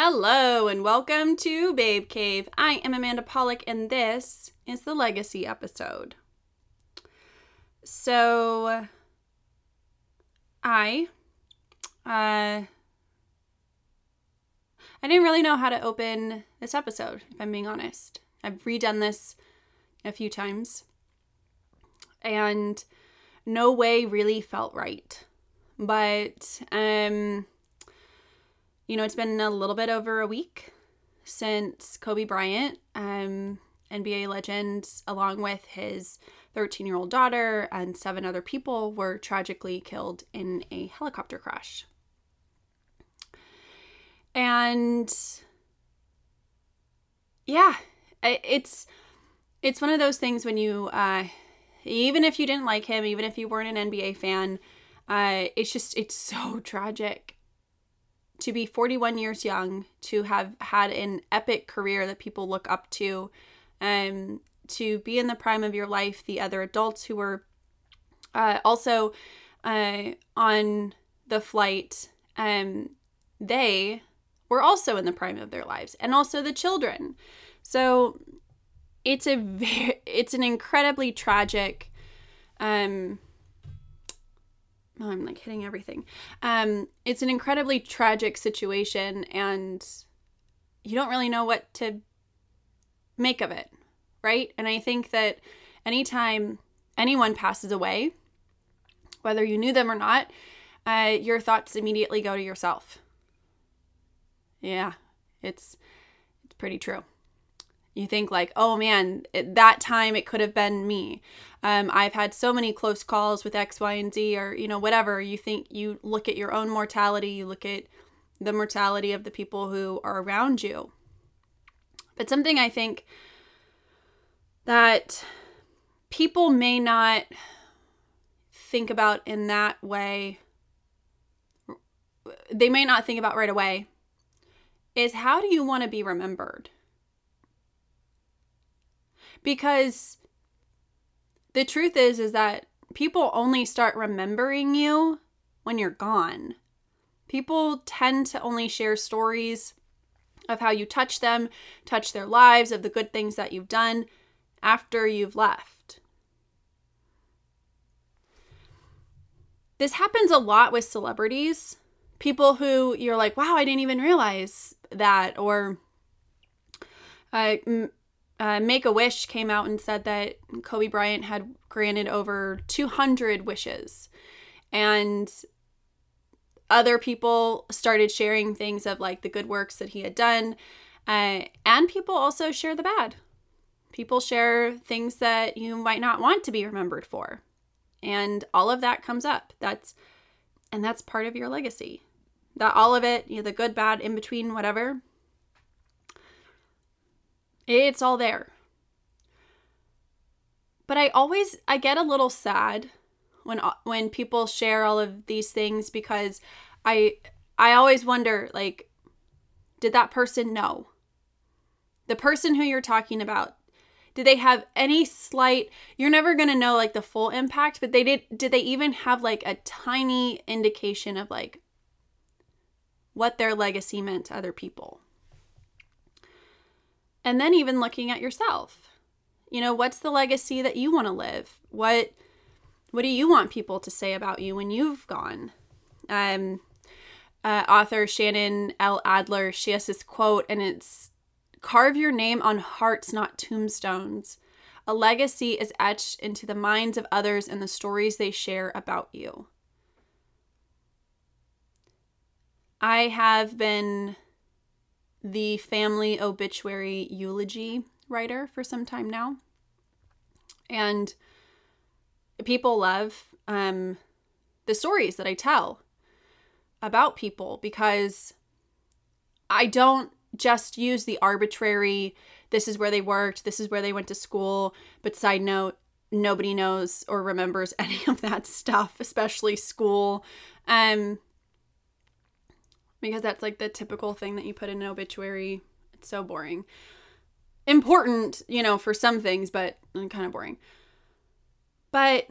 Hello and welcome to Babe Cave. I am Amanda Polick and this is the Legacy episode. So, I, uh, I didn't really know how to open this episode, if I'm being honest. I've redone this a few times and no way really felt right. But, um, you know, it's been a little bit over a week since Kobe Bryant, um, NBA legend, along with his 13 year old daughter and seven other people, were tragically killed in a helicopter crash. And yeah, it's it's one of those things when you uh, even if you didn't like him, even if you weren't an NBA fan, uh, it's just it's so tragic to be 41 years young, to have had an epic career that people look up to, um, to be in the prime of your life, the other adults who were uh, also uh, on the flight, um, they were also in the prime of their lives, and also the children. So it's a very, it's an incredibly tragic um, oh, I'm like hitting everything. Um, it's an incredibly tragic situation, and you don't really know what to make of it, right? And I think that anytime anyone passes away, whether you knew them or not, uh, your thoughts immediately go to yourself. Yeah, it's it's pretty true you think like oh man at that time it could have been me. Um, i've had so many close calls with x y and z or you know whatever. You think you look at your own mortality you look at the mortality of the people who are around you. But something i think that people may not think about in that way they may not think about right away is how do you want to be remembered because the truth is is that people only start remembering you when you're gone. People tend to only share stories of how you touch them, touch their lives, of the good things that you've done after you've left. This happens a lot with celebrities. People who you're like, wow, I didn't even realize that. Or uh, uh, Make a Wish came out and said that Kobe Bryant had granted over 200 wishes. And other people started sharing things of like the good works that he had done. Uh, and people also share the bad. People share things that you might not want to be remembered for. And all of that comes up. That's and that's part of your legacy. That all of it, you know, the good, bad, in between, whatever, it's all there. But I always I get a little sad when uh, when people share all of these things because I I always wonder like did that person know? The person who you're talking about did they have any slight you're never going to know like the full impact but they did did they even have like a tiny indication of like what their legacy meant to other people and then even looking at yourself. You know, what's the legacy that you want to live? What what do you want people to say about you when you've gone? Um, uh, author Shannon L. Adler, she has this quote, and it's carve your name on hearts, not tombstones. A legacy is etched into the minds of others and the stories they share about you. I have been the family obituary eulogy writer for some time now. And people love um, the stories that I tell about people because I don't just use the arbitrary, this is where they worked, this is where they went to school. But side note, nobody knows or remembers any of that stuff, especially school. Um, because that's like the typical thing that you put in an obituary. It's so boring. Important, you know, for some things, but uh, kind of boring. But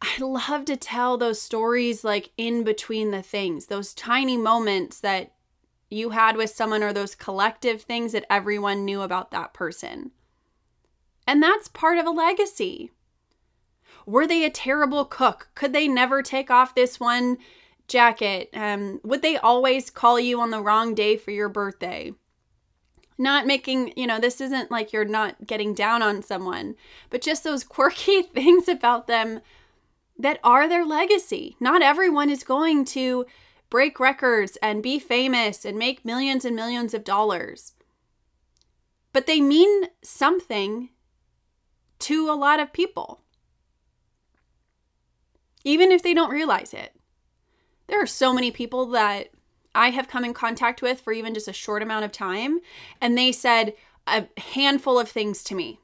I love to tell those stories like in between the things, those tiny moments that you had with someone or those collective things that everyone knew about that person. And that's part of a legacy. Were they a terrible cook? Could they never take off this one jacket? Um, would they always call you on the wrong day for your birthday? Not making, you know, this isn't like you're not getting down on someone, but just those quirky things about them that are their legacy. Not everyone is going to break records and be famous and make millions and millions of dollars. But they mean something to a lot of people even if they don't realize it. There are so many people that I have come in contact with for even just a short amount of time, and they said a handful of things to me.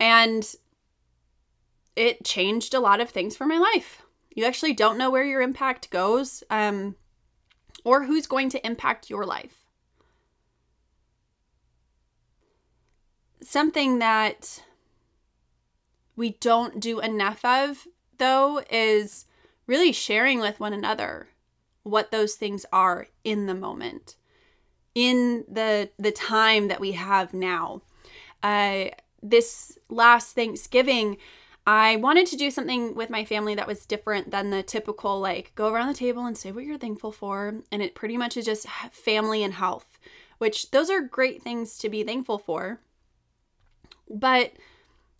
And it changed a lot of things for my life. You actually don't know where your impact goes um, or who's going to impact your life. Something that we don't do enough of though, is really sharing with one another what those things are in the moment, in the the time that we have now. Uh, this last Thanksgiving, I wanted to do something with my family that was different than the typical like go around the table and say what you're thankful for, and it pretty much is just family and health, which those are great things to be thankful for. But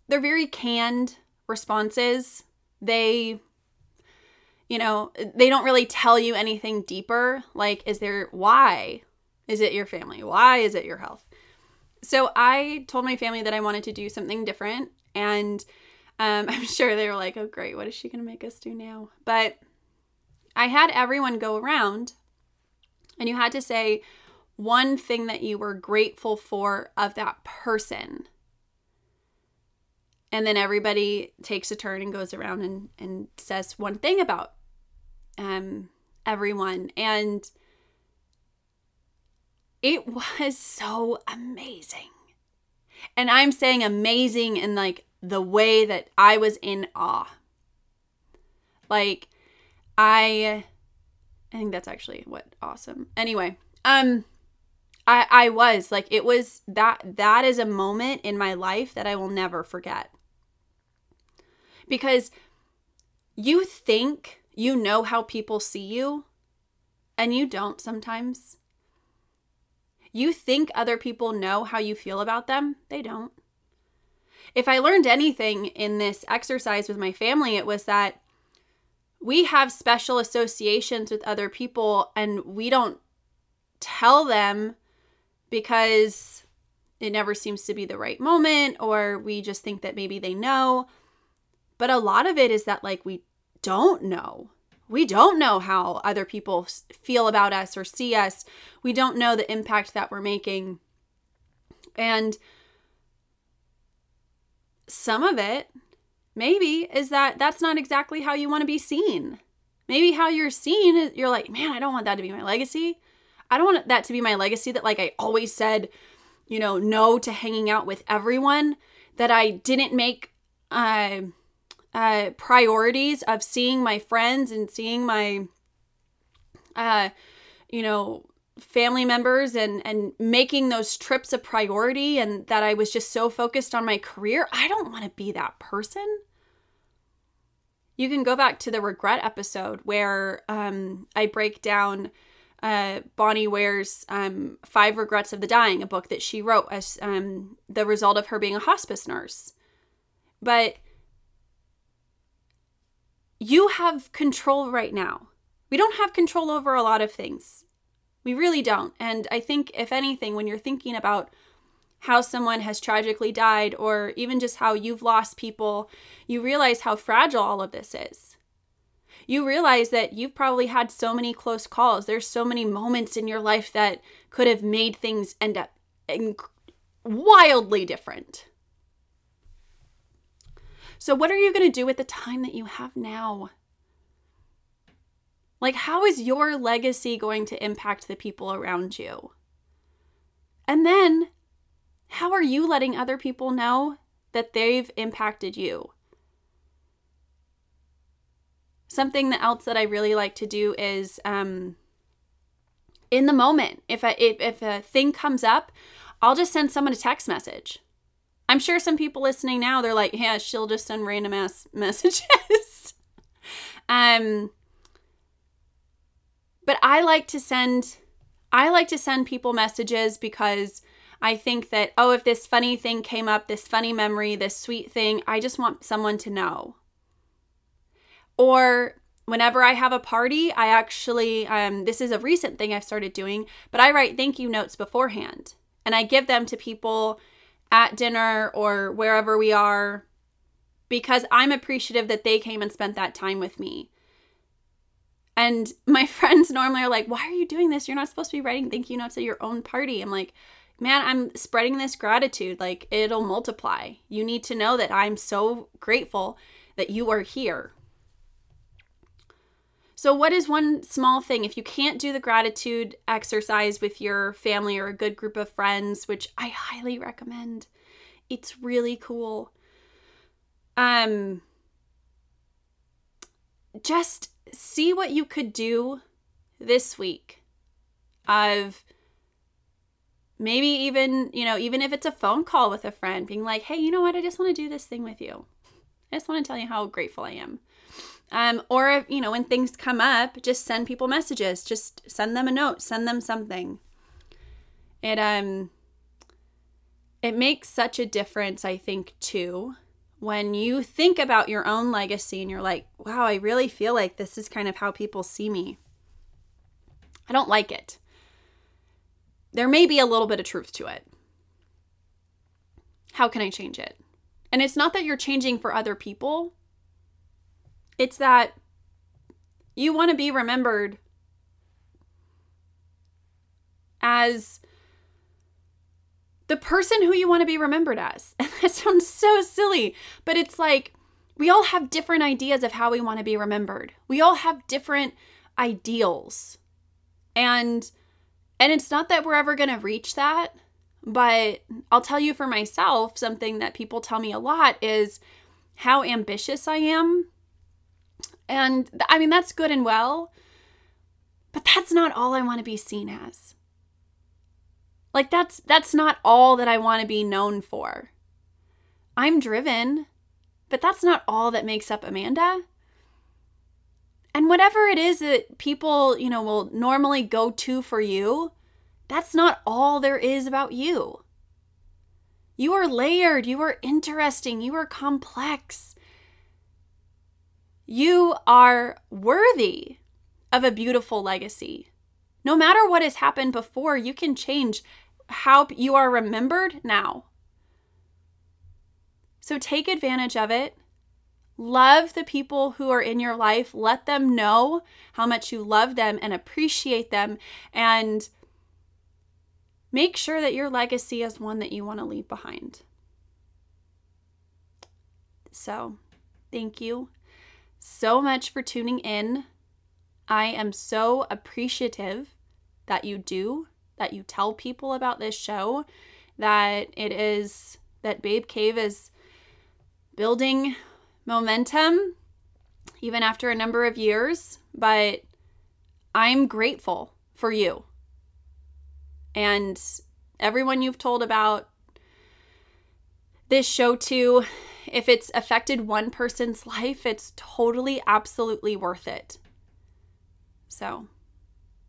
they're very canned responses they you know, they don't really tell you anything deeper. Like, is there why? Is it your family? Why is it your health? So I told my family that I wanted to do something different. And um, I'm sure they were like, oh, great. What is she going to make us do now? But I had everyone go around and you had to say one thing that you were grateful for of that person and then everybody takes a turn and goes around and, and says one thing about um, everyone. And it was so amazing. And i'm saying amazing in like the way that i was in awe. Like i i think that's actually what awesome. Anyway um i i was like it was that that is a moment in my life that i will never forget. Because you think you know how people see you, and you don't sometimes. You think other people know how you feel about them, they don't. If I learned anything in this exercise with my family, it was that we have special associations with other people and we don't tell them because it never seems to be the right moment or we just think that maybe they know. But a lot of it is that, like, we don't know. We don't know how other people feel about us or see us. We don't know the impact that we're making. And some of it, maybe, is that that's not exactly how you want to be seen. Maybe how you're seen, you're like, man, I don't want that to be my legacy. I don't want that to be my legacy that, like, I always said, you know, no to hanging out with everyone, that I didn't make. Uh, uh, priorities of seeing my friends and seeing my, uh, you know, family members and and making those trips a priority and that I was just so focused on my career. I don't want to be that person. You can go back to the regret episode where um, I break down uh, Bonnie Ware's um, Five Regrets of the Dying, a book that she wrote as um, the result of her being a hospice nurse. But you have control right now. We don't have control over a lot of things. We really don't. And I think, if anything, when you're thinking about how someone has tragically died or even just how you've lost people, you realize how fragile all of this is. You realize that you've probably had so many close calls. There's so many moments in your life that could have made things end up wildly different. So, what are you going to do with the time that you have now? Like, how is your legacy going to impact the people around you? And then, how are you letting other people know that they've impacted you? Something else that I really like to do is um, in the moment. If a, if, if a thing comes up, I'll just send someone a text message. I'm sure some people listening now, they're like, yeah, she'll just send random ass messages. um, but I like to send, I like to send people messages because I think that, oh, if this funny thing came up, this funny memory, this sweet thing, I just want someone to know. Or whenever I have a party, I actually, um, this is a recent thing I've started doing, but I write thank you notes beforehand and I give them to people at dinner or wherever we are because I'm appreciative that they came and spent that time with me. And my friends normally are like, Why are you doing this? You're not supposed to be writing thank you notes at your own party. I'm like, Man, I'm spreading this gratitude. Like, it'll multiply. You need to know that I'm so grateful that you are here. So, what is one small thing? If you can't do the gratitude exercise with your family or a good group of friends, which I highly recommend, it's really cool. Um, just see what you could do this week of maybe even, you know, even if it's a phone call with a friend, being like, hey, you know what? I just want to do this thing with you. I just want to tell you how grateful I am. Um, or, you know, when things come up, just send people messages. Just send them a note, send them something. It, um, it makes such a difference, I think, too, when you think about your own legacy and you're like, wow, I really feel like this is kind of how people see me. I don't like it. There may be a little bit of truth to it. How can I change it? And it's not that you're changing for other people, it's that you want to be remembered as the person who you want to be remembered as. And that sounds so silly, but it's like we all have different ideas of how we want to be remembered. We all have different ideals. And and it's not that we're ever going to reach that, but I'll tell you for myself something that people tell me a lot is how ambitious I am and I mean, that's good and well, but that's not all I want to be seen as. Like that's that's not all that I want to be known for. I'm driven, but that's not all that makes up Amanda. And whatever it is that people, you know, will normally go to for you, that's not all there is about you. You are layered, you are interesting, you are complex. You are worthy of a beautiful legacy. No matter what has happened before, you can change how you are remembered now. So take advantage of it. Love the people who are in your life. Let them know how much you love them and appreciate them. And make sure that your legacy is one that you want to leave behind. So, thank you so much for tuning in. I am so appreciative that you do, that you tell people about this show, that it is, that Babe Cave is building momentum even after a number of years. But I'm grateful for you and everyone you've told about this show to if it's affected one person's life, it's totally, absolutely worth it. So,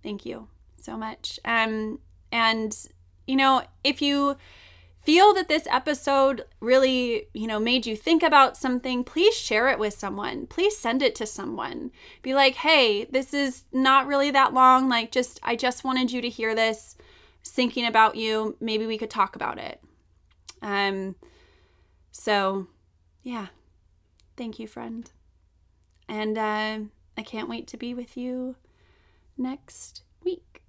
thank you so much. Um, and, you know, if you feel that this episode really, you know, made you think about something, please share it with someone. Please send it to someone. Be like, "Hey, this is not really that long. Like just I just wanted you to hear this. Thinking about you. Maybe we could talk about it." Um so yeah, thank you, friend. And uh, I can't wait to be with you next week.